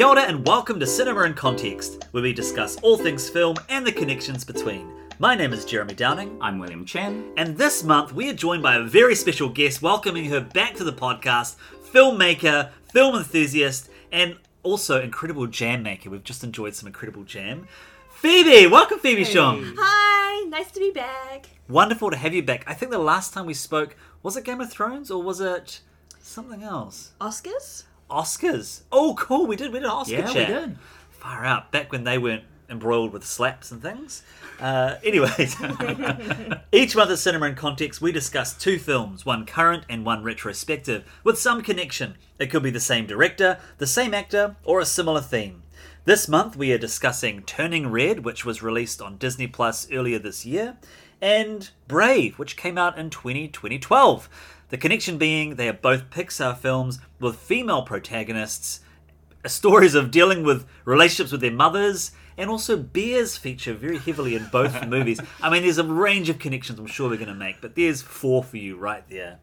Kia ora and welcome to Cinema in Context, where we discuss all things film and the connections between. My name is Jeremy Downing, I'm William Chen. and this month we are joined by a very special guest, welcoming her back to the podcast, filmmaker, film enthusiast, and also incredible jam maker. We've just enjoyed some incredible jam. Phoebe, welcome Phoebe Shong. Hi, nice to be back. Wonderful to have you back. I think the last time we spoke was it Game of Thrones or was it something else? Oscars? Oscars. Oh, cool. We did. We did an Oscar Yeah, we did. Far out. Back when they weren't embroiled with slaps and things. Uh, anyways, each month at Cinema in Context, we discuss two films, one current and one retrospective, with some connection. It could be the same director, the same actor, or a similar theme. This month, we are discussing Turning Red, which was released on Disney Plus earlier this year, and Brave, which came out in 20, 2012. The connection being they are both Pixar films with female protagonists uh, stories of dealing with relationships with their mothers and also bears feature very heavily in both movies. I mean there's a range of connections i'm sure we're going to make but there's four for you right there.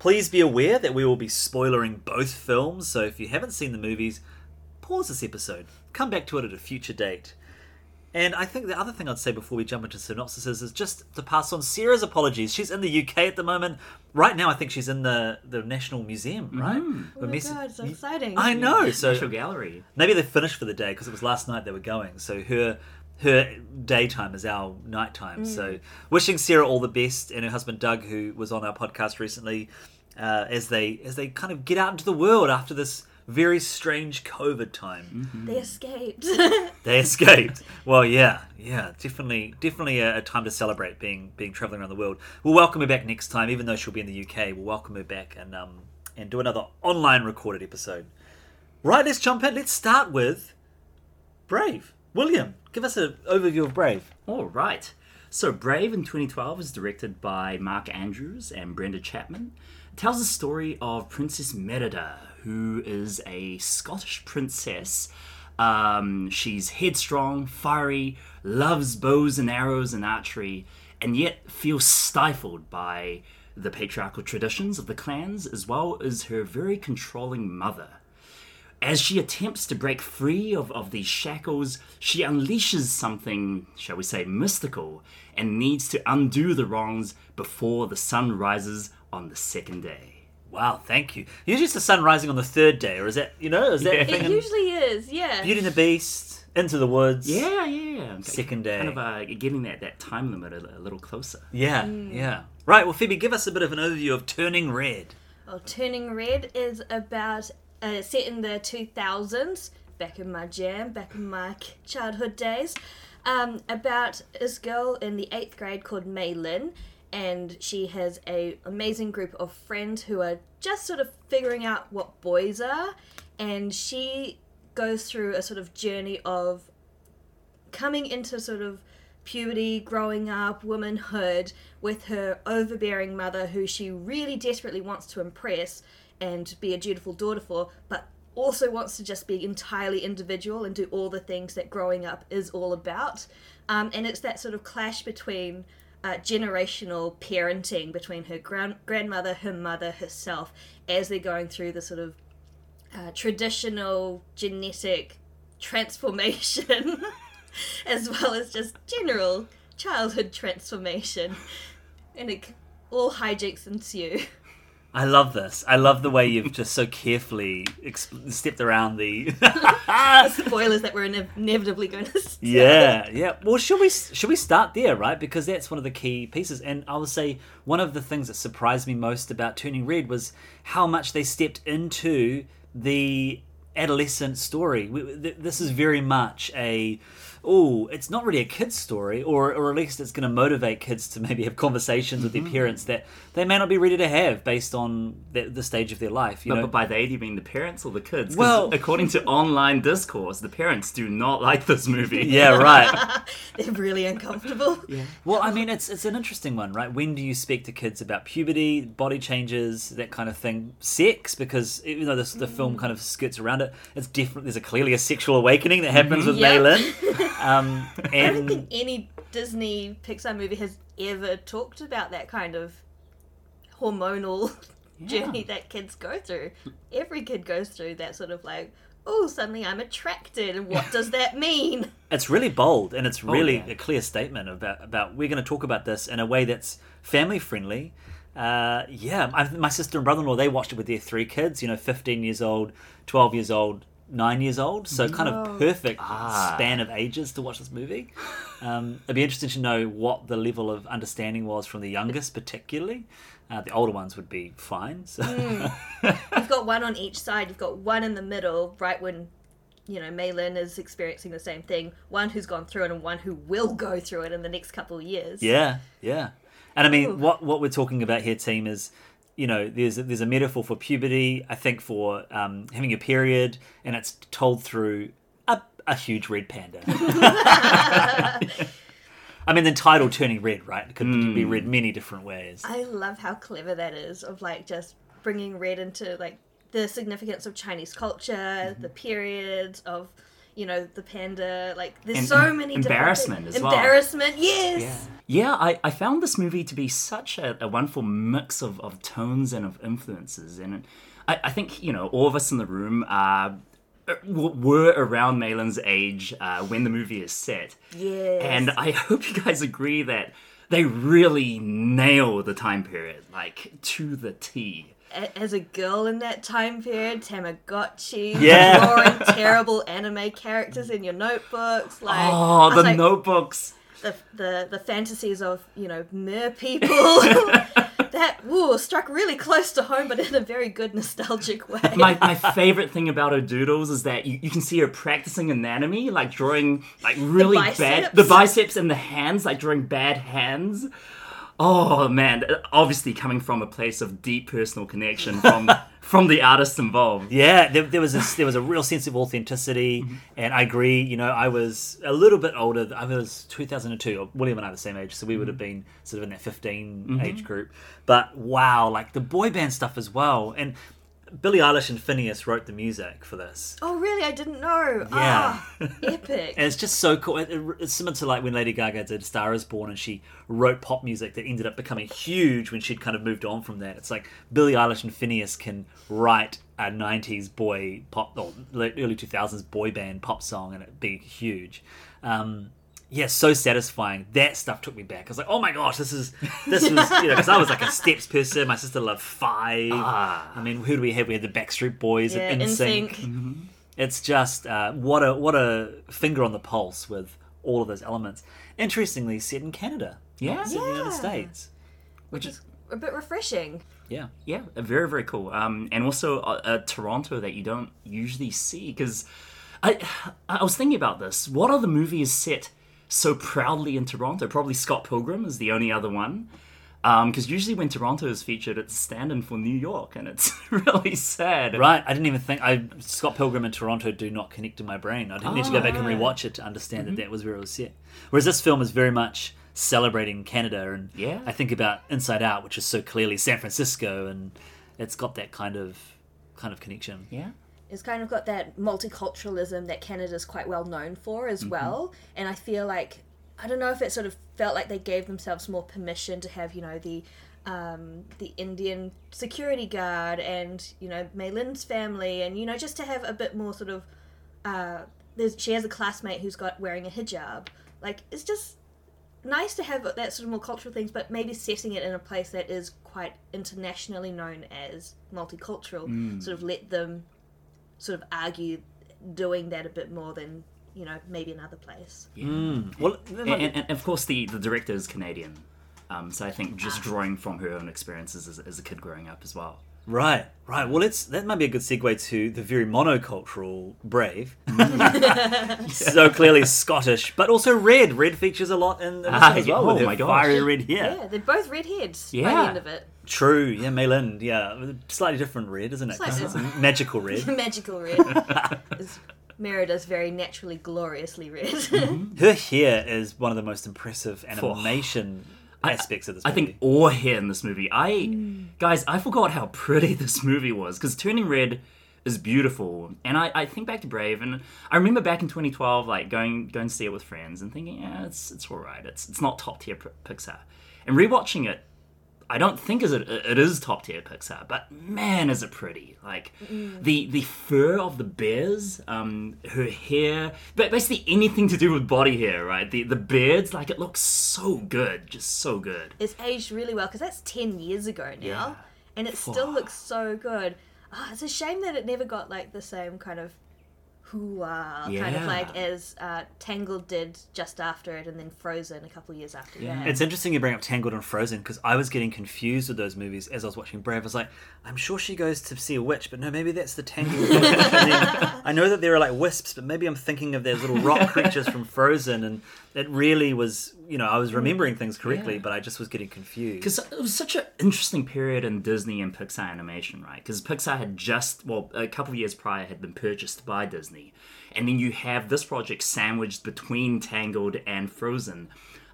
Please be aware that we will be spoilering both films so if you haven't seen the movies pause this episode. Come back to it at a future date and I think the other thing I'd say before we jump into synopsises is just to pass on Sarah's apologies. She's in the UK at the moment. Right now, I think she's in the, the National Museum, right? Oh We're my mess- god, so exciting. I know. So National Gallery. maybe they finished for the day because it was last night they were going. So her her daytime is our nighttime. So wishing Sarah all the best and her husband Doug, who was on our podcast recently, uh, as they as they kind of get out into the world after this very strange COVID time. They escaped. They escaped. Well, yeah, yeah, definitely, definitely a, a time to celebrate being being traveling around the world. We'll welcome her back next time, even though she'll be in the UK. We'll welcome her back and um and do another online recorded episode. Right, let's jump in. Let's start with Brave. William, give us an overview of Brave. All right. So, Brave in 2012 is directed by Mark Andrews and Brenda Chapman. It tells the story of Princess Merida, who is a Scottish princess. Um, she's headstrong, fiery, loves bows and arrows and archery, and yet feels stifled by the patriarchal traditions of the clans, as well as her very controlling mother. As she attempts to break free of, of these shackles, she unleashes something, shall we say, mystical, and needs to undo the wrongs before the sun rises on the second day. Wow, thank you. Usually it's the sun rising on the third day, or is that you know is that Yeah. thing it in usually is, yeah. Beauty and the Beast, Into the Woods? Yeah, yeah. Second day. Kind of uh, getting that, that time limit a, a little closer. yeah, yeah. Right. Well, Phoebe, give us a bit of an overview of Turning Red. Well, Turning Red is about uh, set in the 2000s, back in my jam, back in my childhood days, um, about this girl in the eighth grade called Meilin, and she has a amazing group of friends who are just sort of figuring out what boys are, and she goes through a sort of journey of coming into sort of puberty, growing up, womanhood with her overbearing mother who she really desperately wants to impress and be a dutiful daughter for, but also wants to just be entirely individual and do all the things that growing up is all about. Um, and it's that sort of clash between uh, generational parenting between her gran- grandmother, her mother, herself, as they're going through the sort of uh, traditional genetic transformation, as well as just general childhood transformation. And it, all hijinks ensue. I love this. I love the way you've just so carefully exp- stepped around the. Spoilers that we're ine- inevitably going to. yeah, yeah. Well, should we should we start there, right? Because that's one of the key pieces. And I will say one of the things that surprised me most about Turning Red was how much they stepped into the adolescent story. We- th- This is very much a oh, it's not really a kid's story, or or at least it's going to motivate kids to maybe have conversations with their mm-hmm. parents that they may not be ready to have based on the, the stage of their life. You But, know, but by they, do you mean the parents or the kids? Well- according to online discourse, the parents do not like this movie. yeah, right. They're really uncomfortable. Yeah. Well, I mean, it's it's an interesting one, right? When do you speak to kids about puberty, body changes, that kind of thing, sex? Because even though this, the film mm. kind of skirts around it, it's different. There's a clearly a sexual awakening that happens mm-hmm. with Yep. Meilin. Um, I don't think any Disney Pixar movie has ever talked about that kind of hormonal journey that kids go through. Every kid goes through that sort of like oh, suddenly I'm attracted, and what does that mean? It's really bold and it's really yeah. a clear statement about about we're going to talk about this in a way that's family friendly. Uh, yeah, I, my sister and brother-in-law they watched it with their three kids. You know, fifteen years old, twelve years old, nine years old. So kind of perfect Ah. span of ages to watch this movie. Um, it'd be interesting to know what the level of understanding was from the youngest, particularly. Uh, the older ones would be fine. So. You've got one on each side. You've got one in the middle, right when you know Meilin is experiencing the same thing. One who's gone through it, and one who will go through it in the next couple of years. Yeah, yeah. And I mean, Ooh. what what we're talking about here, team, is you know, there's there's a metaphor for puberty. I think for um, having a period, and it's told through a, a huge red panda. I mean, the title turning red, right? It could be read many different ways. I love how clever that is of like just bringing red into like the significance of Chinese culture, Mm-hmm. the periods of you know the panda. Like there's And so many embarrassment things. as well. Embarrassment, yes. Yeah, I, I found this movie to be such a, a wonderful mix of, of tones and of influences. And I, I think, you know, all of us in the room are, were around Meilin's age uh, when the movie is set. Yes. And I hope you guys agree that they really nail the time period, like to the T As a girl in that time period, Tamagotchi, Yeah. drawing terrible anime characters in your notebooks, like Oh, the like, notebooks. The, the the fantasies of you know mer people that woo struck really close to home, but in a very good nostalgic way. my, my favorite thing about her doodles is that you, you can see her practicing anatomy, like drawing like really bad the biceps and the hands, like drawing bad hands. Oh man, obviously coming from a place of deep personal connection from from the artists involved. Yeah, there, there was a, there was a real sense of authenticity, mm-hmm. and I agree. You know, I was a little bit older. I was 2002. William and I are the same age, so we would have mm-hmm. been sort of in that 15 mm-hmm. age group. But wow, like the boy band stuff as well, and Billie Eilish and Finneas wrote the music for this. oh really? I didn't know. Yeah. Ah, epic. And it's just so cool. It, it- it's similar to like when Lady Gaga did Star Is Born and she wrote pop music that ended up becoming huge when she'd kind of moved on from that. It's like Billie Eilish and Finneas can write a 90s boy pop, or early 2000s boy band pop song and it be huge. Um, yeah, so satisfying. That stuff took me back. I was like, oh my gosh, this is this was you know because I was like a Steps person. My sister loved Five. Ah. I mean, who do we have? We had the Backstreet Boys yeah, and NSYNC. sync. It's just uh, what a what a finger on the pulse with all of those elements. Interestingly, set in Canada, Yeah. not set in the United States. which is a bit refreshing. Yeah, Yeah, very very cool. Um, and also a, a Toronto that you don't usually see because I I was thinking about this. What other movie is set so proudly in Toronto? Probably Scott Pilgrim is the only other one. Because usually when Toronto is featured, it's stand-in for New York, and it's really sad. right. I didn't even think I Scott Pilgrim and Toronto do not connect in my brain. I didn't need to go back and Ah. rewatch it to understand that that was where it was set. Whereas this film is very much celebrating Canada, and Yeah. I think about Inside Out, which is so clearly San Francisco, and it's got that kind of kind of connection. Yeah. It's kind of got that multiculturalism that Canada's quite well known for as well. And I feel like I don't know if it sort of felt like they gave themselves more permission to have, you know, the um, the Indian security guard and you know Meilin's family, and you know just to have a bit more sort of. Uh, there's, she has a classmate who's got wearing a hijab. Like it's just nice to have that sort of more cultural things, but maybe setting it in a place that is quite internationally known as multicultural. Sort of let them sort of argue doing that a bit more than you know maybe another place. Mm. Well, And, and, and of course, the, the director is Canadian. Um, so I think just drawing from her own experiences as, as a kid growing up as well. Right, right. Well, it's that might be a good segue to the very monocultural Brave. so clearly Scottish, but also red. Red features a lot in, in this Ah, one as yeah. well. Oh with her my gosh. fiery red hair. Yeah, they're both redheads by Yeah. the end of it. True. Yeah, Meilin. Yeah, slightly different red, isn't it? Slightly. it's a magical red. Magical red. Merida's very naturally gloriously red. Mm-hmm. Her hair is one of the most impressive animation aspects of this. Movie. I think all hair in this movie. I mm. guys, I forgot how pretty this movie was because Turning Red is beautiful, and I, I think back to Brave, and I remember back in 2012, like going going to see it with friends and thinking, yeah, it's it's all right. It's it's not top tier P- Pixar, and rewatching it. I don't think is it it is top tier Pixar, but man, is it pretty! Like the the fur of the bears, um, her hair, but basically anything to do with body hair, right? The the beards, like it looks so good, just so good. It's aged really well because that's 10 years ago now. Yeah. And it still looks so good. Ah, it's a shame that it never got like the same kind of hoo-ah kind of like as uh, Tangled did just after it and then Frozen a couple years after Yeah. that. It's interesting you bring up Tangled and Frozen because I was getting confused with those movies as I was watching Brave. I was like, I'm sure she goes to see a witch, but no, maybe that's the Tangled. witch. And then I know that there are like wisps, but maybe I'm thinking of those little rock creatures from Frozen, and it really was, you know, I was remembering things correctly, Yeah. but I just was getting confused. Because it was such an interesting period in Disney and Pixar animation, right? Because Pixar had just, well, a couple of years prior had been purchased by Disney. And then you have this project sandwiched between Tangled and Frozen,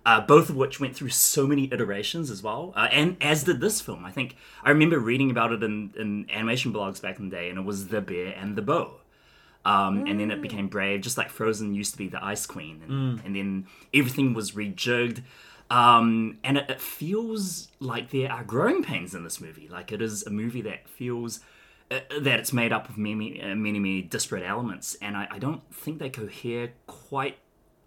uh, both of which went through so many iterations as well. Uh, and as did this film. I think I remember reading about it in, in animation blogs back in the day, and it was The Bear and the Bow. Um, and then it became Brave, just like Frozen used to be the Ice Queen, and, and then everything was rejigged. Um, and it, it feels like there are growing pains in this movie. Like it is a movie that feels uh, that it's made up of many, uh, many, many disparate elements, and I, I don't think they cohere quite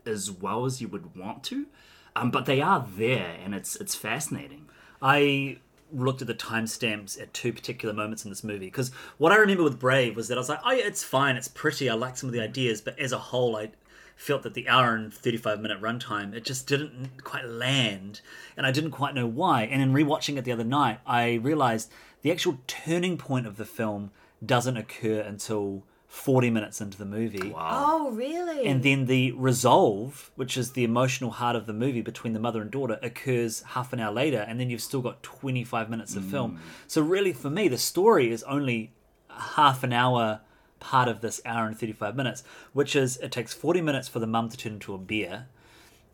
as well as you would want to. Um, but they are there, and it's it's fascinating. I looked at the timestamps at two particular moments in this movie because what I remember with Brave was that I was like, oh yeah, it's fine, it's pretty, I like some of the ideas, but as a whole, I felt that the hour and 35 minute runtime it just didn't quite land and i didn't quite know why and in rewatching it the other night i realized the actual turning point of the film doesn't occur until 40 minutes into the movie oh, really? and then the resolve, which is the emotional heart of the movie between the mother and daughter, occurs half an hour later, and then you've still got 25 minutes of film. Mm. So, really, for me, the story is only half an hour part of this hour and 35 minutes, which is it takes 40 minutes for the mum to turn into a bear.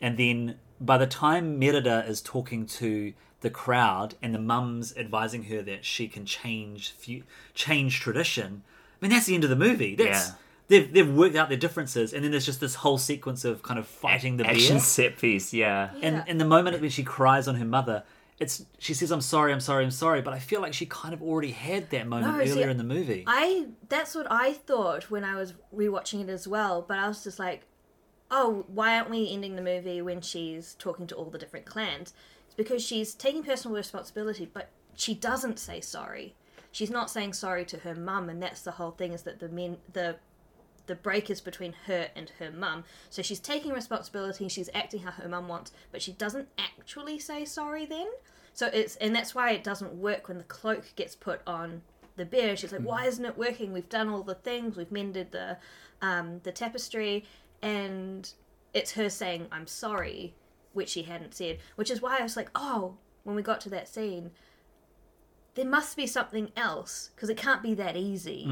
And then by the time Merida is talking to the crowd and the mum's advising her that she can change fu- change tradition, I mean that's the end of the movie. That's Yeah. they've they've worked out their differences, and then there's just this whole sequence of kind of fighting the Action bear. set piece, yeah. And Yeah. in the moment when she cries on her mother, it's she says, "I'm sorry, I'm sorry, I'm sorry," but I feel like she kind of already had that moment No, see, earlier in the movie. I that's what I thought when I was rewatching it as well, but I was just like, oh, why aren't we ending the movie when she's talking to all the different clans? Because she's taking personal responsibility, but she doesn't say sorry. She's not saying sorry to her mum, and that's the whole thing is that the men the the break is between her and her mum. So she's taking responsibility, she's acting how her mum wants, but she doesn't actually say sorry then. So it's and that's why it doesn't work when the cloak gets put on the bear. She's like, "Why isn't it working? We've done all the things. We've mended the um, the tapestry, and it's her saying I'm sorry, which she hadn't said. Which is why I was like, oh, when we got to that scene, there must be something else because it can't be that easy,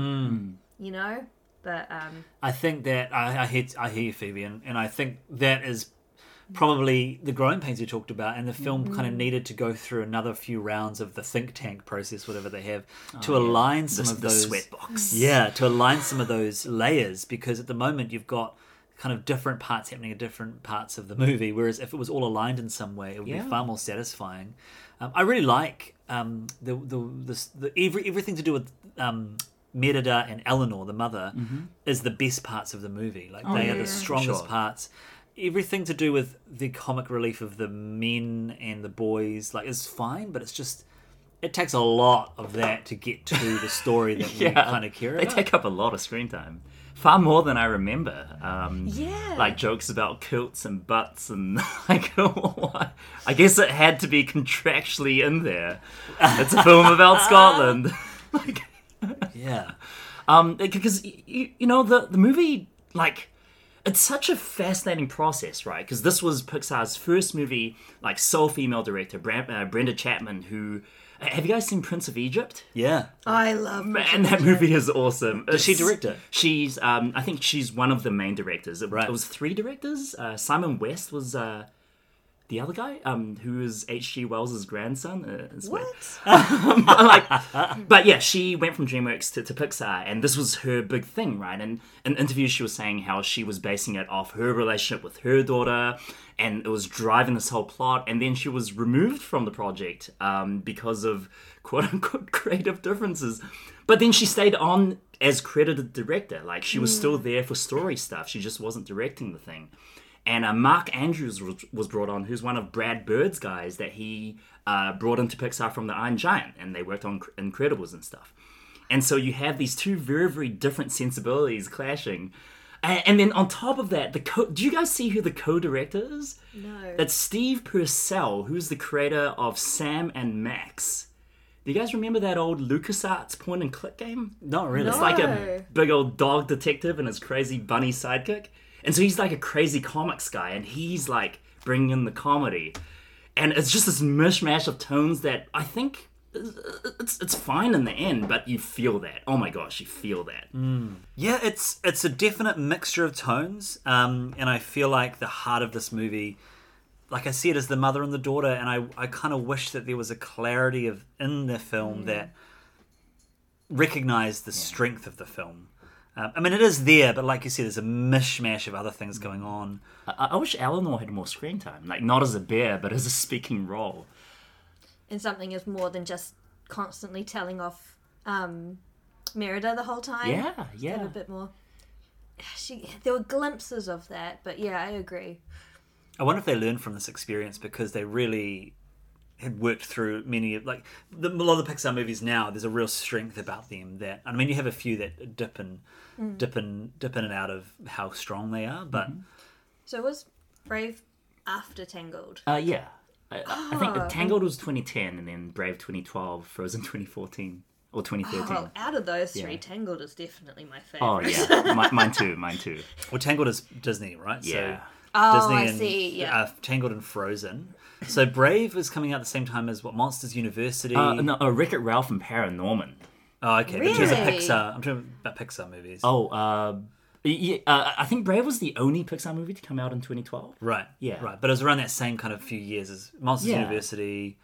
you know. But um, I think that I, I hear I hear you, Phoebe, and, and I think that is probably the growing pains you talked about, and the film kind of needed to go through another few rounds of the think tank process, whatever they have, to align some The, of the those sweat box. Yeah, to align some of those layers because at the moment you've got kind of different parts happening in different parts of the movie. Whereas if it was all aligned in some way, it would Yeah. be far more satisfying. Um, I really like um, the the the, the every, everything to do with. Um, Merida and Eleanor, the mother, is the best parts of the movie. Like they are the strongest Sure. parts. Everything to do with the comic relief of the men and the boys, like, is fine, but it's just it takes a lot of that to get to the story that we kind of care about. They take up a lot of screen time. Far more than I remember. Um, Yeah. Like jokes about kilts and butts and like, I guess it had to be contractually in there. It's a film about Scotland. like, yeah. um, because you, you know the the movie like it's such a fascinating process, right? Because this was Pixar's first movie, like sole female director, Bra- uh, Brenda Chapman. Who have you guys seen Prince of Egypt? Yeah. I love Man, that movie is awesome. Does she It's- direct it? She's, um, I think she's one of the main directors. It, Right. it was three directors. Uh, Simon Wells was, uh, the other guy, um, who is H.G. Wells' grandson. Uh, is weird. What? like, but yeah, she went from DreamWorks to, to Pixar, and this was her big thing, right? And in interviews, she was saying how she was basing it off her relationship with her daughter, and it was driving this whole plot. And then she was removed from the project um, because of quote unquote creative differences. But then she stayed on as credited director, like she was still there for story stuff. She just wasn't directing the thing and uh, Mark Andrews was, was brought on, who's one of Brad Bird's guys that he uh, brought into Pixar from the Iron Giant, and they worked on Incredibles and stuff. And so you have these two very, very different sensibilities clashing. And, and then on top of that, the co- do you guys see who the co-director is? No. That's Steve Purcell, who's the creator of Sam and Max. Do you guys remember that old LucasArts point and click game? Not really. No. It's like a big old dog detective and his crazy bunny sidekick. And so he's like a crazy comics guy, and he's like bringing in the comedy. And it's just this mishmash of tones that I think it's, it's fine in the end, but you feel that. Oh my gosh, you feel that. Yeah, it's it's a definite mixture of tones, um, and I feel like the heart of this movie, like I see it as the mother and the daughter, and I I kind of wish that there was a clarity of in the film that recognized the strength of the film. Um, I mean, it is there, but like you said, there's a mishmash of other things going on. I, I wish Eleanor had more screen time, like not as a bear, but as a speaking role. And something is more than just constantly telling off um, Merida the whole time. Yeah, Have yeah. a bit more. She, there were glimpses of that, but yeah, I agree. I wonder if they learned from this experience because they really had worked through many of like the, a lot of the Pixar movies now. There's a real strength about them that I mean, you have a few that dip and dip and dip in and out of how strong they are, but So it was Brave after Tangled? Uh, yeah. I, I think. Tangled was 2010, and then Brave 2012, Frozen 2014 or 2013. Oh, out of those three, Yeah. Tangled is definitely my favorite. Oh, yeah, Mi- mine too, mine too. well, Tangled is Disney, right? Yeah. Oh, Disney I and see, yeah. uh, Tangled and Frozen. So Brave is coming out the same time as what Monsters University. Uh, no, uh, Wreck-It Ralph and Paranorman. Oh, okay. But in terms of Pixar, I'm talking about Pixar movies. Oh, uh, yeah, uh, I think Brave was the only Pixar movie to come out in 2012. right. Yeah. Right. But it was around that same kind of few years as Monsters Yeah. University.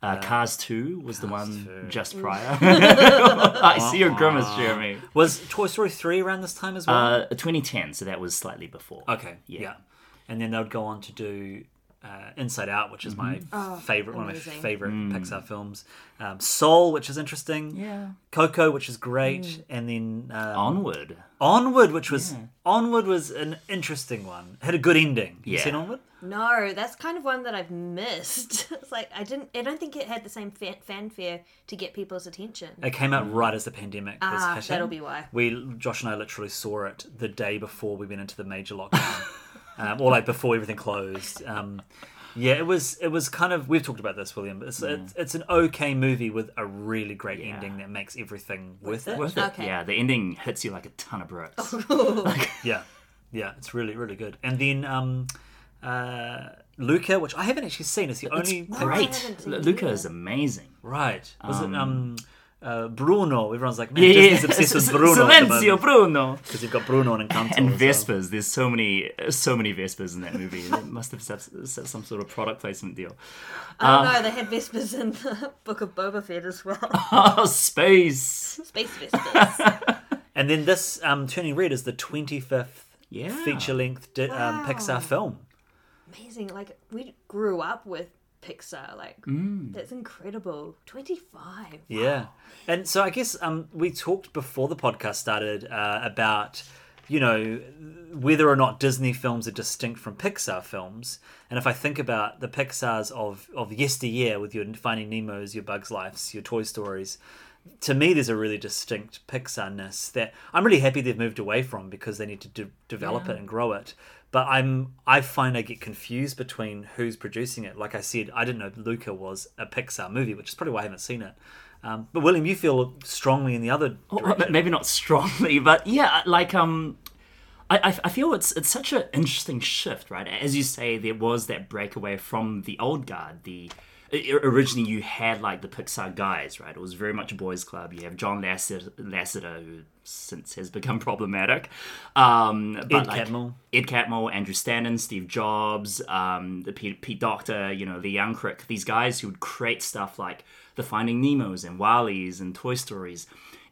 Uh, Cars 2 was the one 2. just prior. I see your grimace, Jeremy. Was Toy Story 3 around this time as well? Uh, 2010, so that was slightly before. Okay. Yeah. Yeah. And then they would go on to do uh, Inside Out, which is my favorite, one of my amazing. favorite Pixar films. Um, Soul, which is interesting. Yeah. Coco, which is great, and then um, Onward. Onward, which was Onward was an interesting one. It had a good ending. You Yeah. seen Onward? No, that's kind of one that I've missed. it's like I didn't. I don't think it had the same fan- fanfare to get people's attention. It came out right as the pandemic was Ah, hitting. that'll be why. We Josh and I literally saw it the day before we went into the major lockdown, um, or like before everything closed. Um, yeah, it was. It was kind of. We've talked about this, William. But it's it's, it's an okay movie with a really great Yeah. ending that makes everything worth it. Worth it. Okay. Yeah, the ending hits you like a ton of bricks. Yeah, yeah, it's really really good. And then um, uh, Luca, which I haven't actually seen, is the only Great. haven't seen L- it Luca is amazing. right. Was it um. Uh, Bruno, everyone's like, man, Yeah, Disney's yeah. obsessed with Bruno. Silencio, Bruno. because you've got Bruno and Encanto. And as well. Vespas. There's so many, so many Vespas in that movie. It must have set, set some sort of product placement deal. Oh Um, don't. They had Vespas in the Book of Boba Fett as well. Oh, space. Space Vespas. And then this um, Turning Red is the 25th Yeah. feature length di- um, Pixar film. Amazing. Like we grew up with Pixar. Like Mm. that's incredible. Twenty five. Yeah. And so I guess um, we talked before the podcast started uh, about, you know, whether or not Disney films are distinct from Pixar films. And if I think about the Pixars of, of yesteryear with your Finding Nemo's, your Bugs Life's, your Toy Stories, to me, there's a really distinct Pixar-ness that I'm really happy they've moved away from because they need to de- develop it and grow it. But I'm I find I get confused between who's producing it. Like I said, I didn't know Luca was a Pixar movie, which is probably why I haven't seen it. Um, but William, you feel strongly in the other direction. maybe not strongly, but yeah, like um, I, I- I feel it's it's such an interesting shift, right? As you say, there was that breakaway from the old guard, the originally you had like the Pixar guys, right? It was very much a boys' club. You have John Lasseter, Lasseter who since has become problematic. Um, but Ed like, Catmull. Ed Catmull, Andrew Stanton, Steve Jobs, um, the Pete, Pete Docter, you know, the Young Crick, these guys who would create stuff like the Finding Nemos and Wally's and Toy Stories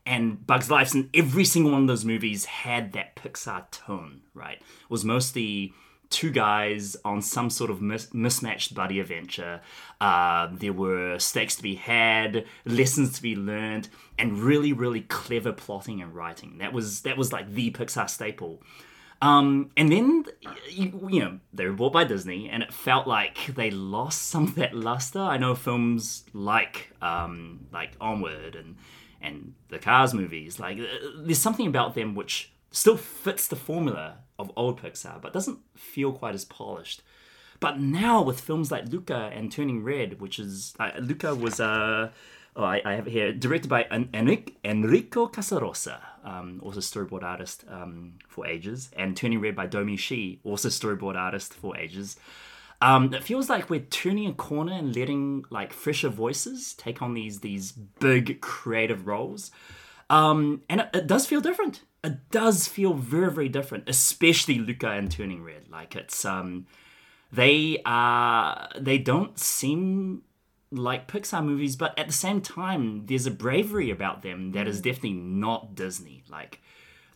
and Bugs Life, and every single one of those movies had that Pixar tone, right? It was mostly two guys on some sort of mis- mismatched buddy adventure. Uh, there were stakes to be had, lessons to be learned, and really, really clever plotting and writing. That was that was like the Pixar staple. Um, and then, you, you know, they were bought by Disney, and it felt like they lost some of that luster. I know films like um, like Onward and and the Cars movies, like uh, there's something about them which still fits the formula of old Pixar, but doesn't feel quite as polished. But now with films like Luca and Turning Red, which is uh, Luca was uh, oh I, I have it here directed by En- Enric- Enrico Casarosa, um, also storyboard artist um, for ages, and Turning Red by Domee Shi, also storyboard artist for ages. Um, it feels like we're turning a corner and letting like fresher voices take on these these big creative roles. Um, and it, it does feel different. It does feel very, very different, especially Luca and Turning Red. Like it's um, they are they don't seem like Pixar movies, but at the same time, there's a bravery about them that is definitely not Disney. Like,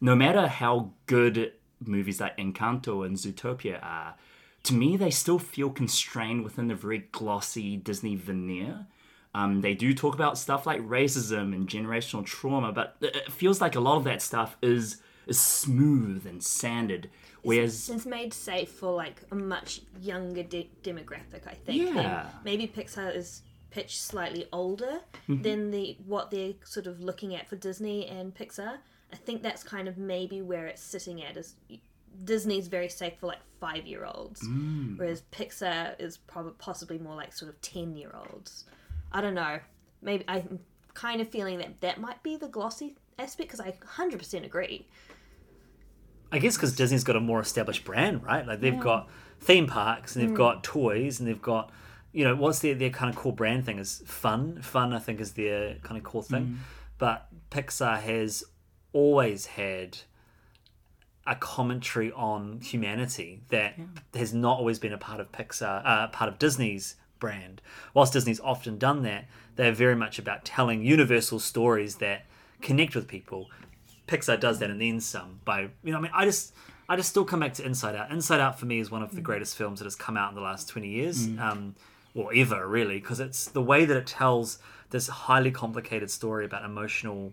no matter how good movies like Encanto and Zootopia are, to me, they still feel constrained within the very glossy Disney veneer. Um, they do talk about stuff like racism and generational trauma, but it feels like a lot of that stuff is is smooth and sanded. Whereas It's made safe for like a much younger de- demographic, I think. Yeah. maybe Pixar is pitched slightly older Mm-hmm. than the what they're sort of looking at for Disney and Pixar. I think that's kind of maybe where it's sitting at is Disney's very safe for like five year olds, Mm. whereas Pixar is probably possibly more like sort of ten year olds. I don't know. Maybe I'm kind of feeling that that might be the glossy aspect because I 100% agree. I guess because Disney's got a more established brand, right? Like they've got theme parks and they've got toys and they've got, you know, what's their, their kind of core brand thing is fun. Fun, I think, is their kind of core thing. But Pixar has always had a commentary on humanity that has not always been a part of Pixar, uh, part of Disney's brand. Whilst Disney's often done that, they're very much about telling universal stories that connect with people. Pixar does that and then some by you know I mean I just I just still come back to Inside Out. Inside Out for me is one of the greatest films that has come out in the last 20 years. Um or ever really because it's the way that it tells this highly complicated story about emotional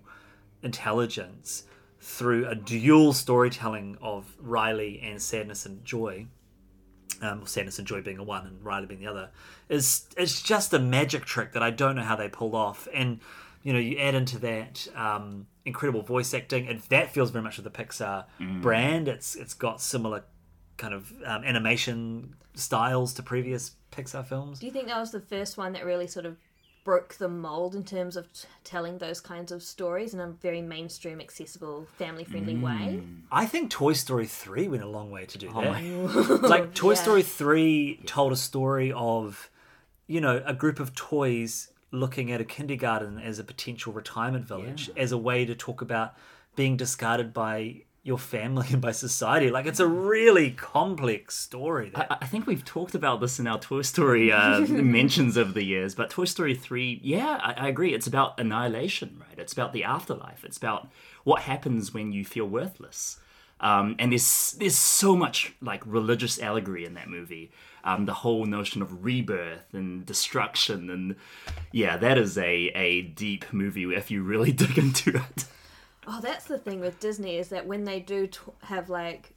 intelligence through a dual storytelling of Riley and sadness and joy um, sadness and joy being a one and Riley being the other, is it's just a magic trick that I don't know how they pulled off. And you know, you add into that um, incredible voice acting, and that feels very much of the Pixar brand. It's it's got similar kind of um, animation styles to previous Pixar films. Do you think that was the first one that really sort of broke the mold in terms of t- telling those kinds of stories in a very mainstream, accessible, family friendly mm. way? I think Toy Story 3 went a long way to do Oh that. like Toy Yeah. Story 3 told a story of, you know, a group of toys looking at a kindergarten as a potential retirement village as a way to talk about being discarded by your family and by society. Like it's a really complex story. I I think we've talked about this in our Toy Story uh, mentions over the years, but Toy Story 3, yeah, I, I agree. It's about annihilation, right? It's about the afterlife. It's about what happens when you feel worthless. Um, and there's there's so much like religious allegory in that movie. Um, the whole notion of rebirth and destruction, and yeah, that is a a deep movie if you really dig into it. Oh, that's the thing with Disney is that when they do t- have like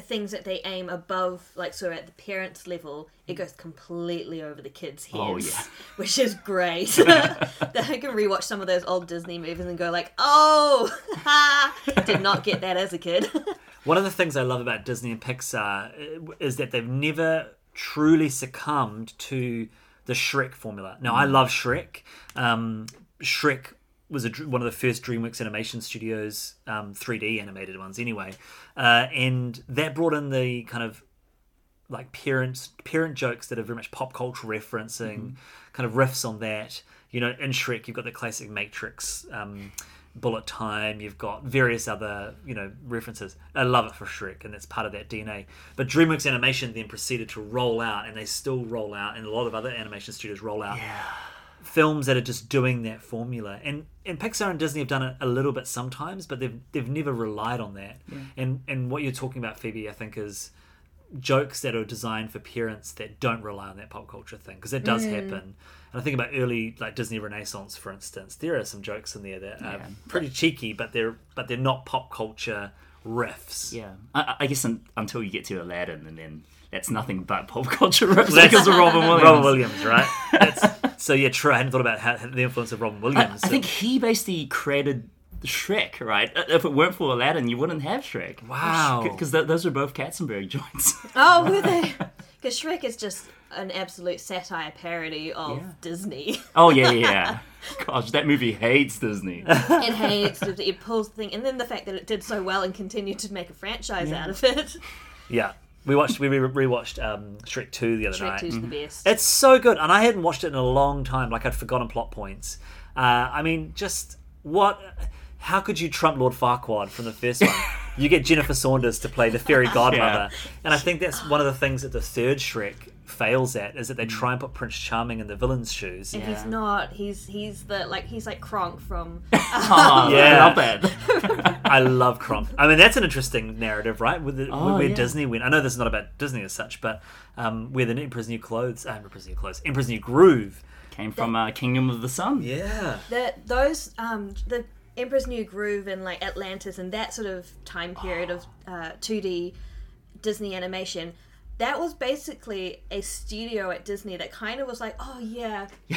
things that they aim above, like so at the parents' level, it goes completely over the kids' heads. Oh, yeah. which is great. that I can rewatch some of those old Disney movies and go like, "Oh, ha, did not get that as a kid." One of the things I love about Disney and Pixar uh, is that they've never truly succumbed to the Shrek formula. Now, I love Shrek. Um, Shrek was a, one of the first DreamWorks animation studios, um, 3D animated ones anyway. Uh, and that brought in the kind of like parent parent jokes that are very much pop culture referencing, kind of riffs on that. You know, in Shrek, you've got the classic Matrix. Um, bullet time you've got various other you know references i love it for shrek and that's part of that dna but dreamworks animation then proceeded to roll out and they still roll out and a lot of other animation studios roll out films that are just doing that formula. And and Pixar and Disney have done it a little bit sometimes, but they've they've never relied on that. And and what you're talking about, Phoebe, I think is jokes that are designed for parents that don't rely on that pop culture thing because it does mm. happen. And I think about early like Disney Renaissance, for instance. There are some jokes in there that are pretty cheeky, but they're but they're not pop culture riffs. Yeah, I, I guess un, until you get to Aladdin, and then that's nothing but pop culture riffs because of Robin Williams. Robin Williams, right? That's, so yeah, true. I hadn't thought about how, the influence of Robin I, Williams. I think he basically created Shrek, right? Uh, If it weren't for Aladdin, you wouldn't have Shrek. Wow. Because th- those were both Katzenberg joints. Oh, were they? Because Shrek is just an absolute satire parody of Yeah. Disney. oh yeah, yeah, yeah. Gosh, that movie hates Disney. it hates it, it pulls the thing, and then the fact that it did so well and continued to make a franchise out of it. Yeah, we watched we re- rewatched um, Shrek Two the other Shrek night. 2's the best. It's so good, and I hadn't watched it in a long time. Like I'd forgotten plot points. Uh, I mean, just what? How could you trump Lord Farquaad from the first one? you get Jennifer Saunders to play the fairy godmother, and I think that's one of the things that the third Shrek fails at is that they try and put Prince Charming in the villain's shoes. and he's not. He's he's the like he's like Kronk from. Oh, Yeah. I love that. I love Kronk. I mean, that's an interesting narrative, right? With the, Oh, where yeah. Disney went. I know this is not about Disney as such, but um, where the Emperor's New Clothes, uh, Emperor's New Clothes, Emperor's New Groove. Came from uh, Kingdom of the Sun. Yeah. the those um the Emperor's New Groove and like Atlantis and that sort of time period of uh, 2D Disney animation. That was basically a studio at Disney that kind of was like, oh yeah,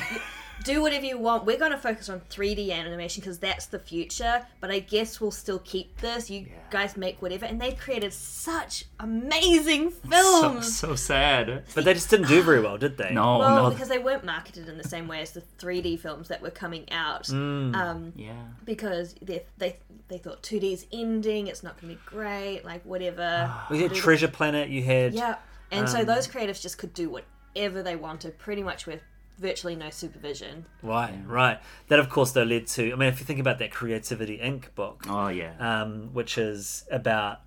do whatever you want. We're going to focus on 3D animation because that's the future. But I guess we'll still keep this. You guys make whatever, and they created such amazing films. so sad. But they just didn't do very well, did they? No, well, no. because they weren't marketed in the same way as the 3D films that were coming out. Um, yeah. because they they they thought 2D is ending, it's not going to be great, like whatever. We had Treasure Planet, you had. yeah, and so um, those creatives just could do whatever they wanted, pretty much with virtually no supervision. Right, right. That, of course, though, led to. I mean, if you think about that Creativity Inc. book, Oh yeah. um, which is about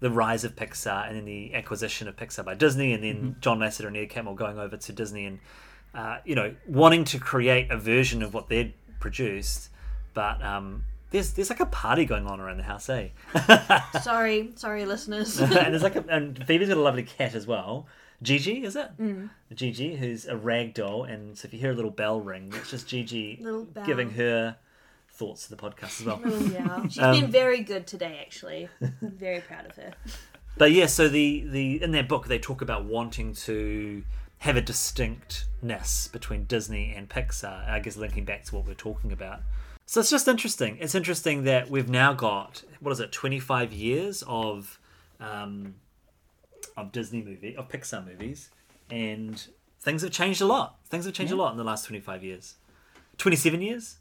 the rise of Pixar and then the acquisition of Pixar by Disney, and then John Lasseter and Ed Catmull going over to Disney and, uh, you know, wanting to create a version of what they'd produced, but um, there's there's like a party going on around the house, eh? sorry, sorry, listeners. and there's like a, and Phoebe's got a lovely cat as well. Gigi, is it? Mm. Gigi, who's a rag doll, and so if you hear a little bell ring, that's just Gigi giving her thoughts to the podcast as well. Oh, yeah, she's Um, been very good today. Actually, I'm very proud of her. But yeah, so the the in their book they talk about wanting to have a distinctness between Disney and Pixar. I guess linking back to what we're talking about. So it's just interesting. It's interesting that we've now got what is it, twenty five years of um, of Disney movie of Pixar movies, and things have changed a lot. Things have changed a lot in the last twenty five years. Twenty seven years.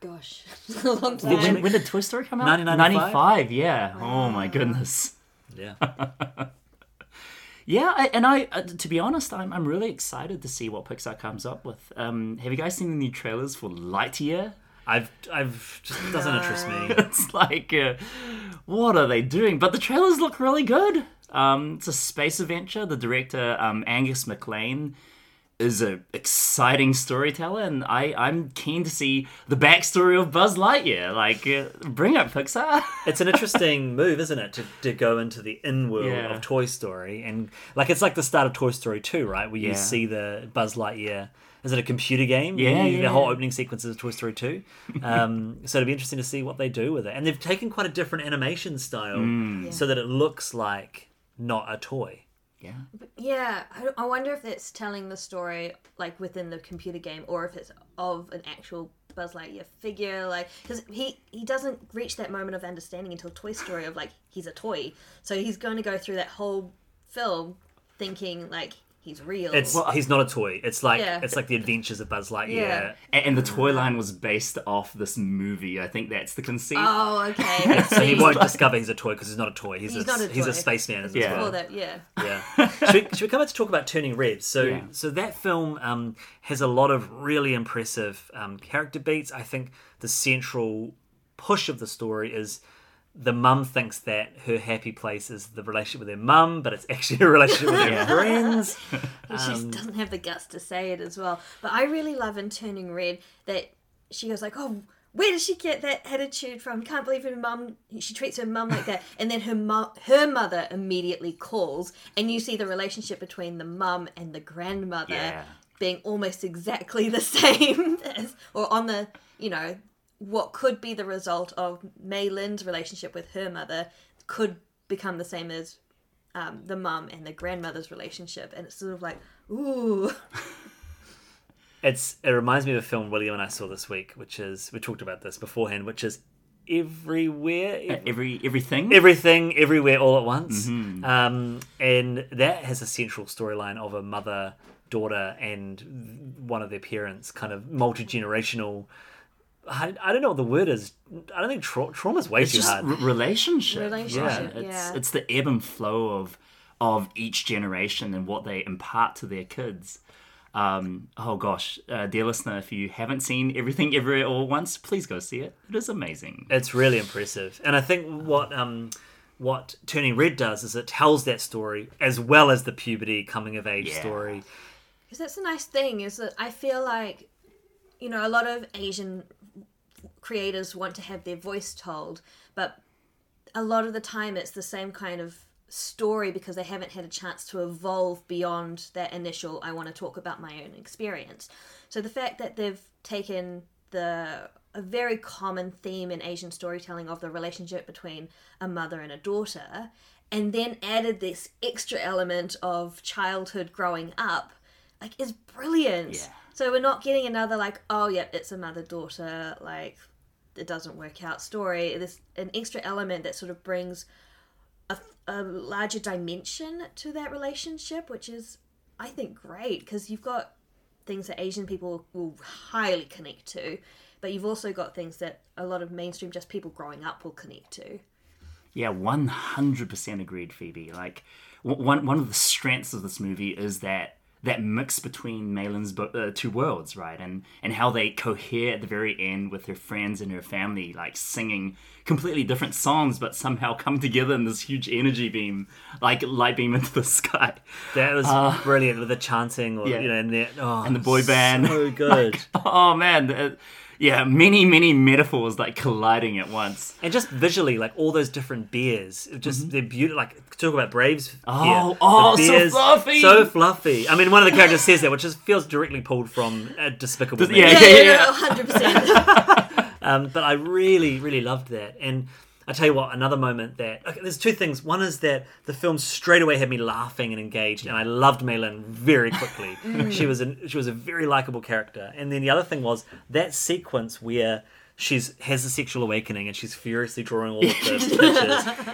Gosh, a long time. when, when did Toy Story come out? 1995? 95, yeah. Oh my goodness. Yeah. Yeah, I, and I, uh, to be honest, I'm, I'm really excited to see what Pixar comes up with. Um, have you guys seen the new trailers for Lightyear? I've I've just doesn't interest me. It's like, uh, what are they doing? But the trailers look really good. Um, it's a space adventure. The director, um, Angus MacLean, is an exciting storyteller, and I, I'm keen to see the backstory of Buzz Lightyear. Like, uh, bring it, Pixar. It's an interesting move, isn't it, to, to go into the in world Yeah. of Toy Story and like it's like the start of Toy Story 2, right? Where you Yeah. see the Buzz Lightyear. Is it a computer game? Yeah, yeah, The whole opening sequence is Toy Story 2. Um, so it'll be interesting to see what they do with it. And they've taken quite a different animation style Mm. so that it looks like not a toy. yeah. Yeah, I, I wonder if that's telling the story like within the computer game, or if it's of an actual Buzz Lightyear figure. Like, because he he doesn't reach that moment of understanding until Toy Story of like he's a toy. So he's going to go through that whole film thinking like he's real. It's he's not a toy. It's like Yeah. it's like the Adventures of Buzz Lightyear. Yeah. And, and the toy line was based off this movie. I think that's the conceit. oh, okay. So he won't discover he's a toy because he's not a toy. He's, He's a, not a he's a spaceman as Yeah. well. That, yeah. Yeah. should, we, should we come back to talk about Turning Red? So, Yeah. so that film um, has a lot of really impressive um, character beats. I think the central push of the story is the mum thinks that her happy place is the relationship with her mum, but it's actually a relationship with her Yeah. friends. And she Um, doesn't have the guts to say it as well. But I really love in Turning Red that she goes like, "Oh, where does she get that attitude from? Can't believe her mum. She treats her mum like that." And then her mum, her mother immediately calls, and you see the relationship between the mum and the grandmother Yeah. being almost exactly the same as, or on the, you know, what could be the result of Meilin's relationship with her mother could become the same as um, the mum and the grandmother's relationship, and it's sort of like, ooh, It's it reminds me of a film William and I saw this week, which is we talked about this beforehand, which is everywhere. Ev- Every everything. everything everywhere all at once Mm-hmm. um, and that has a central storyline of a mother daughter and one of their parents kind of multi-generational I, I don't know what the word is i don't think tra- trauma's way it's too just hard r- relationship. Relationship, Yeah. It's yeah. it's the ebb and flow of of each generation and what they impart to their kids. Um, oh gosh, uh, dear listener, if you haven't seen Everything Everywhere All Once, please go see it. It is amazing. it's really impressive and i think what um what turning red does is it tells that story as well as the puberty coming of age Yeah. story because that's the nice thing is that I feel like, you know, a lot of Asian creators want to have their voice told, but a lot of the time it's the same kind of story because they haven't had a chance to evolve beyond that initial I want to talk about my own experience. So the fact that they've taken the a very common theme in Asian storytelling of the relationship between a mother and a daughter and then added this extra element of childhood growing up like is brilliant. Yeah. So we're not getting another like oh yeah it's a mother daughter like it doesn't work out story. There's an extra element that sort of brings a, a larger dimension to that relationship, which is, I think, great because you've got things that Asian people will highly connect to, but you've also got things that a lot of mainstream just people growing up will connect to. Yeah, one hundred percent agreed, Phoebe. Like one one of the strengths of this movie is that that mix between Meilin's bo- uh, two worlds, right? And and how they cohere at the very end with her friends and her family, like singing completely different songs, but somehow come together in this huge energy beam, like light beam into the sky. that was brilliant with the chanting or Uh, yeah. you know and the, oh, And the boy band. so good Oh man, uh, yeah, many many metaphors like colliding at once. And just visually, like all those different beers, it just they're beautiful. Like talk about Braves. Oh, here. oh, The so fluffy. so fluffy. I mean, one of the characters says that, which just feels directly pulled from uh, Despicable Me. Yeah, Yeah, yeah, yeah, yeah. no, hundred percent. Um, but I really, really loved that. And I tell you what, another moment that okay, there's two things. One is that the film straight away had me laughing and engaged, and I loved Meilin very quickly. Mm. She was a she was a very likable character. And then the other thing was that sequence where she's has a sexual awakening and she's furiously drawing all of the pictures,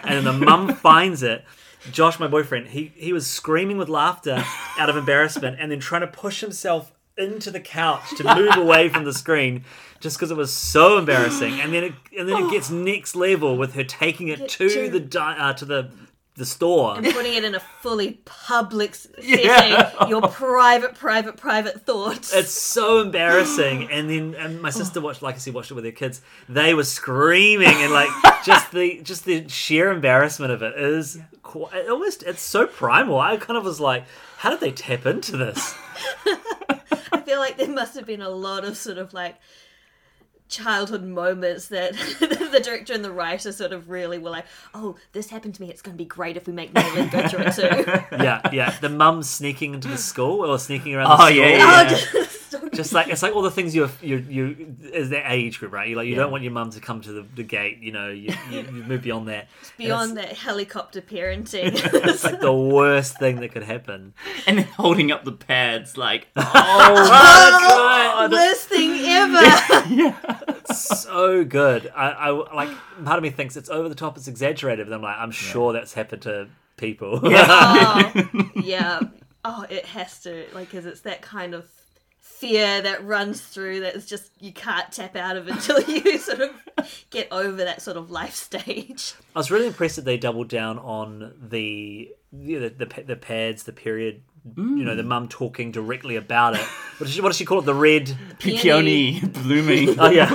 and then the mum finds it. Josh, my boyfriend, he he was screaming with laughter out of embarrassment, and then trying to push himself into the couch to move away from the screen just because it was so embarrassing. And then it and then it gets next level with her taking it to to- the di- uh, to the the store. And putting it in a fully public setting, Yeah. your private, private, private thoughts. it's so embarrassing. And then and my sister watched like I said watched it with her kids. They were screaming and like just the just the sheer embarrassment of it is quite, it almost it's so primal. I kind of was like how did they tap into this I feel like there must have been a lot of sort of like childhood moments that the director and the writer sort of really were like, oh, this happened to me. It's going to be great if we make Meilin go through it too. yeah yeah the mum sneaking into the school or sneaking around the Oh, school yeah, oh, yeah. just, so just like it's like all the things you you you is that age group right? You like you Yeah. don't want your mum to come to the, the gate you know you, you, you move beyond that And beyond that helicopter parenting. it's like the worst thing that could happen. And then holding up the pads like oh, oh my god. Worst thing ever. yeah, so good. I, I like part of me thinks it's over the top it's exaggerated but I'm like I'm sure that's happened to people. Oh, yeah. Oh, it has to, like, because it's that kind of fear that runs through that is just you can't tap out of until you sort of get over that sort of life stage. I was really impressed that they doubled down on the you the, the the pads, the period. You know, the mum talking directly about it. What does she, what does she call it? The red. Peony blooming. Oh yeah.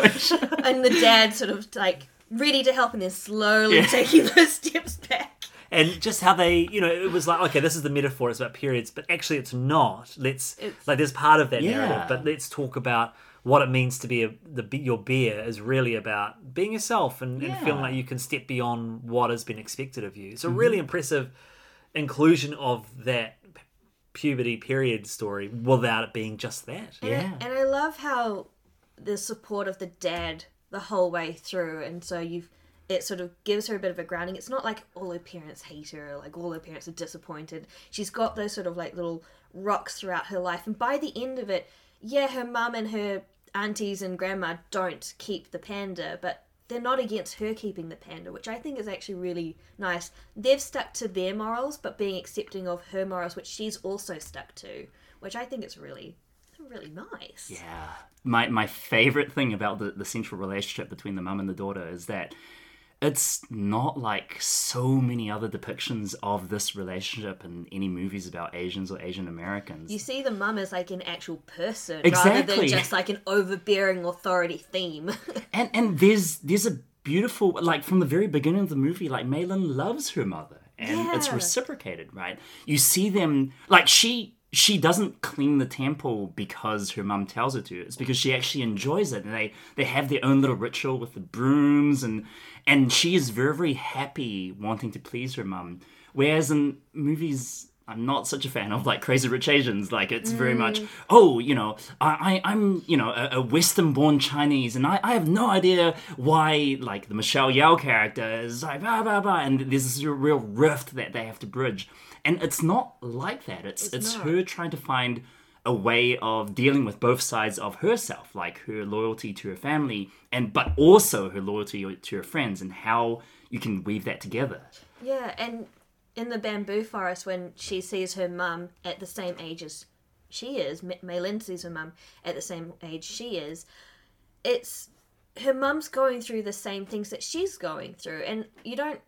And the dad sort of like ready to help and then slowly taking those steps back. And just how they you know it was like okay this is the metaphor it's about periods but actually it's not let's It's- like there's part of that Yeah. narrative but let's talk about what it means to be a, the your beer is really about being yourself and, and feeling like you can step beyond what has been expected of you it's a Mm-hmm. really impressive inclusion of that puberty period story without it being just that And, Yeah. I, and I love how the support of the dad the whole way through, and so you've it sort of gives her a bit of a grounding. It's not like all her parents hate her, like all her parents are disappointed. She's got those sort of like little rocks throughout her life, and by the end of it, yeah, her mum and her aunties and grandma don't keep the panda, but they're not against her keeping the panda, which I think is actually really nice. They've stuck to their morals, but being accepting of her morals, which she's also stuck to, which I think is really, really nice. Yeah. My my favorite thing about the, the central relationship between the mum and the daughter is that it's not like so many other depictions of this relationship in any movies about Asians or Asian Americans. You see the mum as like an actual person rather than just like an overbearing authority theme. and and there's there's a beautiful like from the very beginning of the movie like Meilin loves her mother and it's reciprocated right you see them like she she doesn't clean the temple because her mum tells her to it's because she actually enjoys it and they they have their own little ritual with the brooms and and she is very very happy wanting to please her mum whereas in movies I'm not such a fan of like Crazy Rich Asians. Like it's very much, mm. oh, you know, I, I I'm you know a, a Western-born Chinese, and I, I have no idea why like the Michelle Yeoh character is like blah blah blah, and there's this real rift that they have to bridge, and it's not like that. It's it's, not. her trying to find a way of dealing with both sides of herself, like her loyalty to her family, and but also her loyalty to her friends, and how you can weave that together. yeah, and in the bamboo forest when she sees her mum at the same age as she is, Ma- Meilin sees her mum at the same age she is, it's her mum's going through the same things that she's going through, and you don't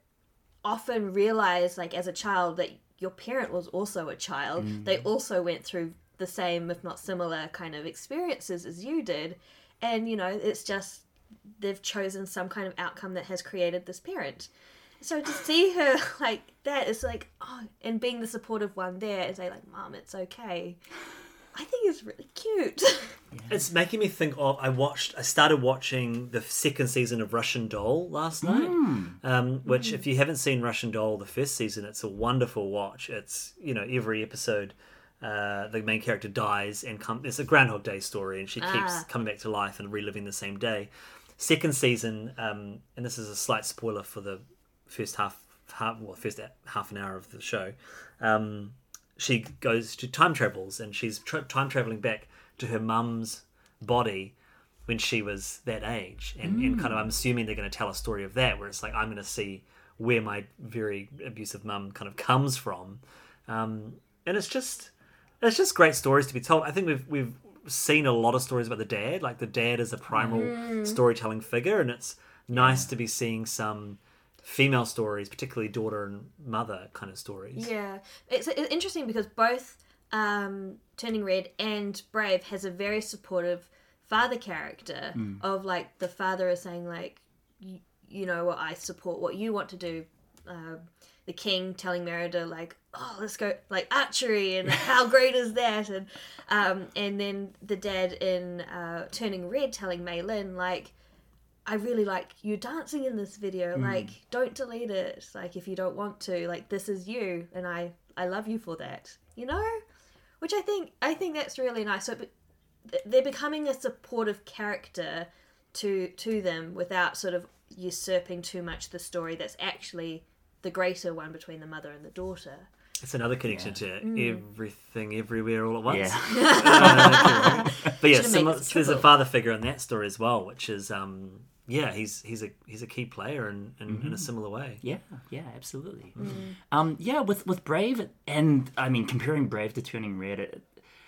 often realize, like as a child, that your parent was also a child. Mm. They also went through the same, if not similar, kind of experiences as you did, and you know, it's just they've chosen some kind of outcome that has created this parent. So to see her like that is like, oh, and being the supportive one there and say like, "Mom, it's okay." I think it's really cute. It's making me think of. I watched. I started watching the second season of Russian Doll last night. Um, which, if you haven't seen Russian Doll, the first season, it's a wonderful watch. It's you know every episode, uh, the main character dies and come. It's a Groundhog Day story, and she keeps Ah. coming back to life and reliving the same day. Second season, um, and this is a slight spoiler for the first half, half well, first half an hour of the show. Um, she goes to time travels and she's tra- time traveling back to her mum's body when she was that age and, and kind of i'm assuming they're going to tell a story of that where it's like i'm going to see where my very abusive mum kind of comes from um, and it's just it's just great stories to be told. I think we've we've seen a lot of stories about the dad like the dad is a primal storytelling figure and it's nice to be seeing some female stories particularly daughter and mother kind of stories. Yeah, it's, it's interesting because both um, Turning Red and Brave has a very supportive father character of like the father is saying like, you, you know what, I support what you want to do. Um the king telling Merida like, oh, let's go like archery and how great is that? And um, and then the dad in uh, Turning Red telling Meilin like. I really like you dancing in this video. Like, don't delete it. Like, if you don't want to, like, this is you, and I I love you for that. You know, which I think I think that's really nice. So it they're becoming a supportive character to to them without sort of usurping too much the story that's actually the greater one between the mother and the daughter. It's another connection to mm. everything, everywhere, all at once. Yeah. Uh, but yeah, Should've similar, there's a father figure in that story as well, which is um, yeah, he's he's a he's a key player in in, in a mm-hmm. similar way. Yeah, yeah, absolutely. Mm. Mm. Um, yeah, with with Brave and I mean comparing Brave to Turning Red, it,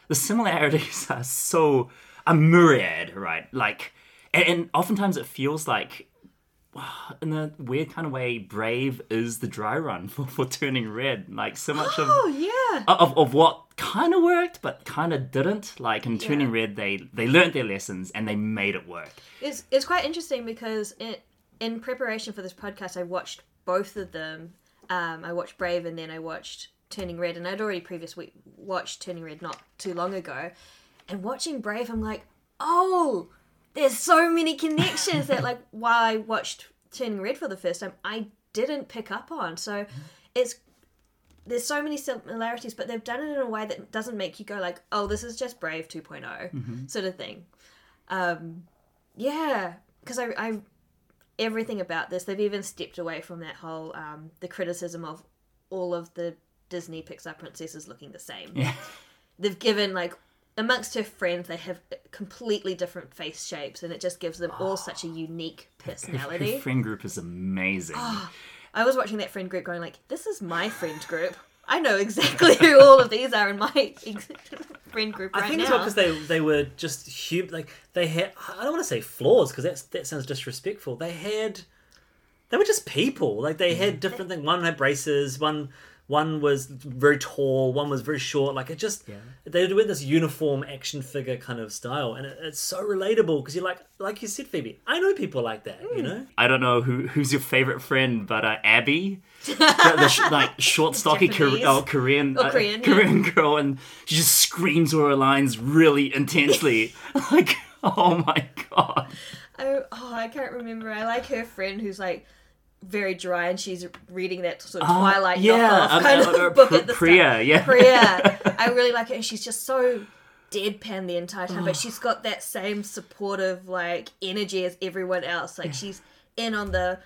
the similarities are so a myriad, right? Like, and, and oftentimes it feels like. In a weird kind of way, Brave is the dry run for, for Turning Red. Like so much of Oh yeah. of, of what kind of worked but kind of didn't. Like in Turning Yeah. Red, they they learned their lessons and they made it work. It's it's quite interesting because in in preparation for this podcast, I watched both of them. Um, I watched Brave and then I watched Turning Red, and I'd already previously watched Turning Red not too long ago. And watching Brave, I'm like, oh, there's so many connections that like while I watched Turning Red for the first time, I didn't pick up on. So it's there's so many similarities, but they've done it in a way that doesn't make you go like, oh, this is just Brave 2.0 sort of thing. Um, yeah, because I, I everything about this, they've even stepped away from that whole um, the criticism of all of the Disney Pixar princesses looking the same. Yeah. They've given like amongst her friends, they have completely different face shapes, and it just gives them all such a unique personality Her personality. friend group is amazing. Ah, I was watching that friend group going like, this is my friend group. I know exactly who all of these are in my ex- friend group right now. I think now. it's well because they they were just human. Like they had, I don't want to say flaws because that's that sounds disrespectful. They had, they were just people. Like they had different things. One had braces. One one was very tall. One was very short. Like it just yeah. they were this uniform action figure kind of style, and it, it's so relatable because you're like like you said, Phoebe. I know people like that. You know. I don't know who who's your favorite friend, but uh, Abby, the, the sh- like short, stocky Kor- oh, Korean, Oh, uh, Korean, yeah. Korean girl, and she just screams all her lines really intensely. like, oh my god! Oh, oh, I can't remember. I like her friend who's like very dry and she's reading that sort of Twilight Uh, yeah, knockoff um, kind uh, of uh, book Pri- at the Priya, start. yeah. Priya. I really like her and she's just so deadpan the entire time, but she's got that same supportive like energy as everyone else. Like she's in on the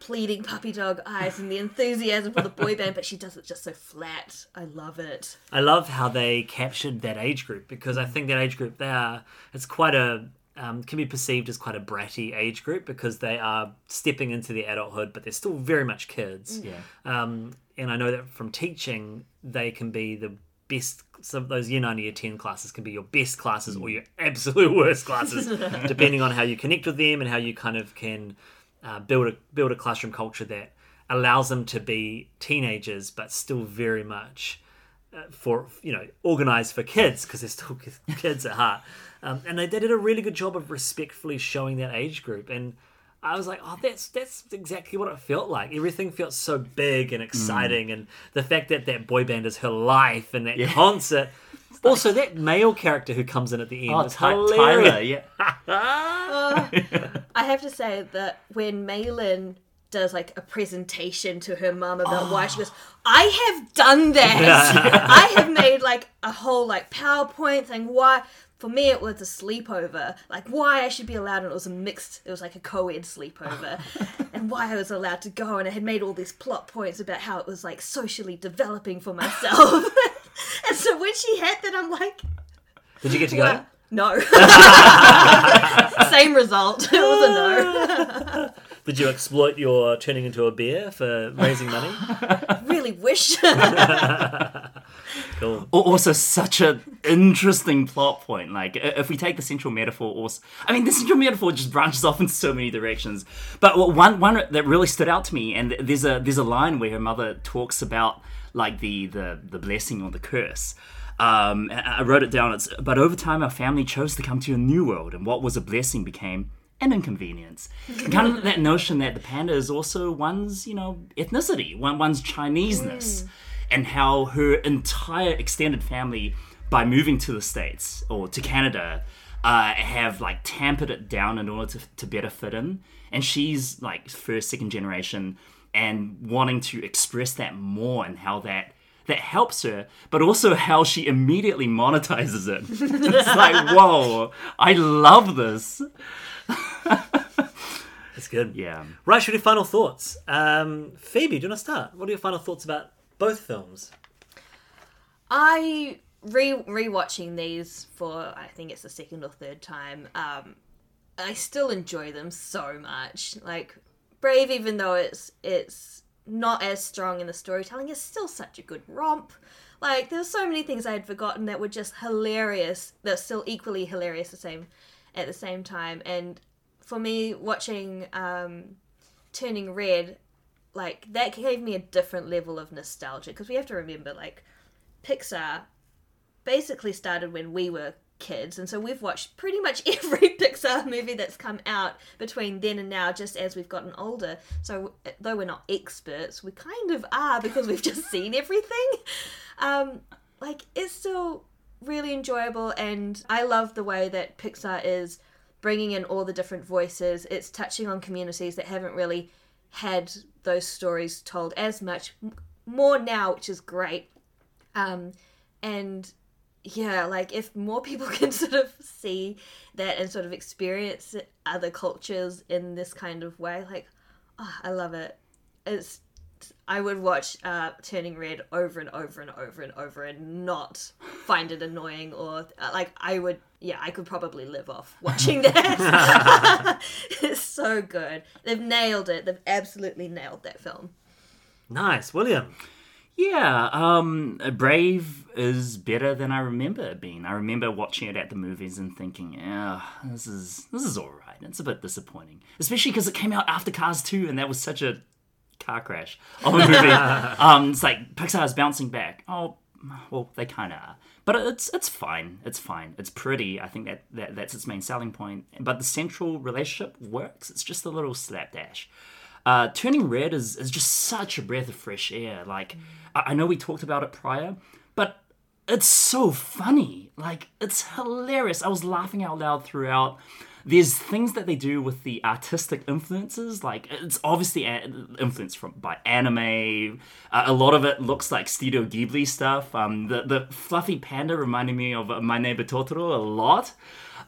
pleading puppy dog eyes and the enthusiasm for the boy band, but she does it just so flat. I love it. I love how they captured that age group because I think that age group they are it's quite a um, can be perceived as quite a bratty age group because they are stepping into their adulthood, but they're still very much kids. Yeah. Um, and I know that from teaching, they can be the best. Of those year nine, year ten classes can be your best classes or your absolute worst classes, depending on how you connect with them and how you kind of can uh, build a build a classroom culture that allows them to be teenagers, but still very much uh, for you know organized for kids because they're still kids at heart. Um, and they, they did a really good job of respectfully showing that age group and. I was like, oh, that's that's exactly what it felt like. Everything felt so big and exciting, and the fact that that boy band is her life and that concert. Also, that male character who comes in at the end Oh, is Ty- hilarious. Tyler, yeah. I have to say that when Meilin does like a presentation to her mum about why she goes, I have done that. I have made like a whole like PowerPoint thing. Why? For me, it was a sleepover. Like why I should be allowed, and it was a mixed. It was like a co-ed sleepover, and why I was allowed to go. And I had made all these plot points about how it was like socially developing for myself. and so when she had that, I'm like, Did you get to go? "Well, no. Same result. It was a no. Did you exploit your turning into a bear for raising money? really wish. Cool. Also, such an interesting plot point. Like, if we take the central metaphor, also, I mean, the central metaphor just branches off in so many directions. But one one that really stood out to me, and there's a there's a line where her mother talks about like the the the blessing or the curse. Um, I I wrote it down. It's but over time, our family chose to come to a new world, and what was a blessing became an inconvenience. Kind of that notion that the panda is also one's, you know, ethnicity, one one's Chineseness, and how her entire extended family, by moving to the states or to Canada, uh, have like tampered it down in order to, to better fit in. And she's like first, second generation, and wanting to express that more and how that that helps her, but also how she immediately monetizes it. it's like, whoa, I love this. That's good. Yeah. Right, should we do final thoughts? Um, Phoebe, do you want to start? What are your final thoughts about both films? I re rewatching these for I think it's the second or third time. Um, I still enjoy them so much. Like Brave, even though it's it's not as strong in the storytelling, is still such a good romp. Like there's so many things I had forgotten that were just hilarious. They're still equally hilarious the same at the same time. And for me, watching um, Turning Red, like that gave me a different level of nostalgia. Because we have to remember, like Pixar basically started when we were kids. And so we've watched pretty much every pixar movie that's come out between then and now just as we've gotten older. So though we're not experts we kind of are because we've just seen everything. Um, like it's still really enjoyable and i love the way that pixar is bringing in all the different voices it's touching on communities that haven't really had those stories told as much more now which is great um, and yeah, like if more people can sort of see that and sort of experience other cultures in this kind of way, like, oh, I love it. It's I would watch uh, Turning Red over and over and over and over and not find it annoying or uh, like I would. Yeah, I could probably live off watching that. it's so good. They've nailed it. They've absolutely nailed that film. Nice, William. Yeah, um, Brave is better than I remember it being. I remember watching it at the movies and thinking, yeah, this is this is all right. It's a bit disappointing, especially because it came out after Cars 2, and that was such a car crash of a movie. um, it's like Pixar's bouncing back. Oh, well, they kind of are, but it's it's fine. It's fine. It's pretty. I think that, that that's its main selling point. But the central relationship works. It's just a little slapdash. Uh, Turning Red is, is just such a breath of fresh air. Like, I, I know we talked about it prior, but it's so funny. Like, it's hilarious. I was laughing out loud throughout. There's things that they do with the artistic influences, like it's obviously influenced from by anime. Uh, a lot of it looks like Studio Ghibli stuff. Um, the the fluffy panda reminded me of uh, My Neighbor Totoro a lot,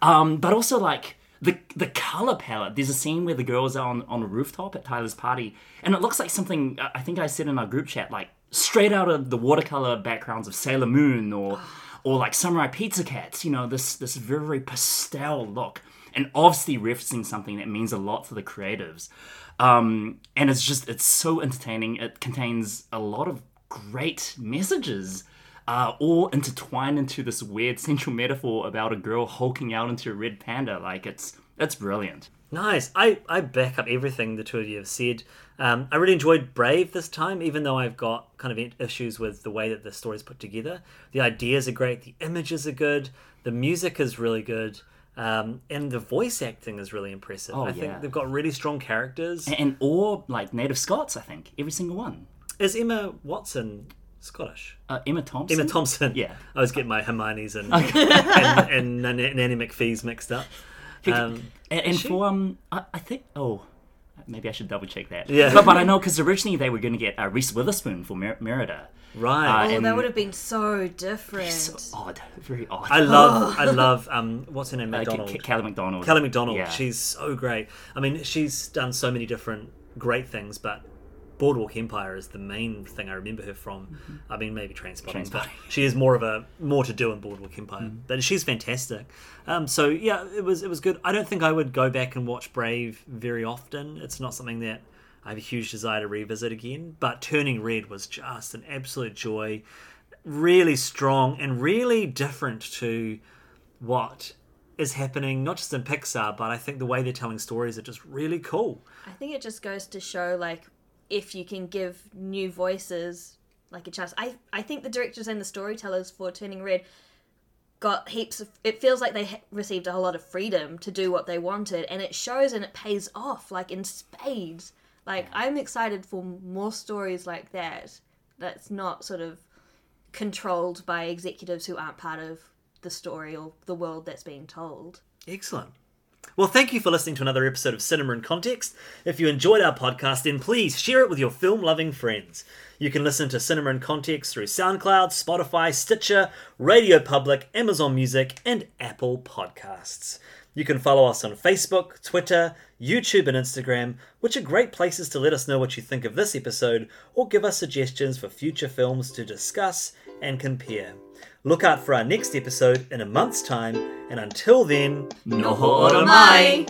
um, but also like the the color palette. There's a scene where the girls are on on a rooftop at Tyler's party, and it looks like something I think I said in our group chat, like straight out of the watercolor backgrounds of Sailor Moon or or like Samurai Pizza Cats. You know, this this very pastel look, and obviously referencing something that means a lot to the creatives. Um, and it's just it's so entertaining. It contains a lot of great messages uh, all intertwined into this weird central metaphor about a girl hulking out into a red panda. Like it's it's brilliant. Nice. I, I back up everything the two of you have said. Um, I really enjoyed Brave this time, even though I've got kind of issues with the way that the story's put together. The ideas are great, the images are good, the music is really good, um, and the voice acting is really impressive. Oh, I think they've got really strong characters. And, and all like native Scots, I think every single one. Is Emma Watson Scottish? Uh, Emma Thompson. Emma Thompson. Yeah. I was getting my Hermione's and, and, and, Nan- Nanny McPhee's mixed up. Um, and, and for um, I, I think oh, maybe I should double check that. Yeah. but, but I know because originally they were going to get uh, Reese Witherspoon for Mer- Merida. Right. Uh, Oh, and- that would have been so different. So odd, very odd. I love, I love, um, what's her name? Uh, K- K- Kelly Macdonald. Kelly Macdonald. Yeah. She's so great. I mean, she's done so many different great things, but Boardwalk Empire is the main thing I remember her from. I mean, maybe Trainspotting, but she is more of a more to do in Boardwalk Empire. But she's fantastic. Um, so yeah, it was it was good. I don't think I would go back and watch Brave very often. It's not something that I have a huge desire to revisit again. But Turning Red was just an absolute joy. Really strong and really different to what is happening not just in Pixar, but I think the way they're telling stories are just really cool. I think it just goes to show like if you can give new voices like a chance. I I think the directors and the storytellers for Turning Red got heaps of it feels like they received a whole lot of freedom to do what they wanted and it shows and it pays off like in spades. Like I'm excited for more stories like that that's not sort of controlled by executives who aren't part of the story or the world that's being told. Excellent. Well, thank you for listening to another episode of Cinema in Context. If you enjoyed our podcast, then please share it with your film loving friends. You can listen to Cinema in Context through SoundCloud, Spotify, Stitcher, Radio Public, Amazon Music, and Apple Podcasts. You can follow us on Facebook, Twitter, YouTube, and Instagram, which are great places to let us know what you think of this episode or give us suggestions for future films to discuss and compare. Look out for our next episode in a month's time, and until then, Noho Bye.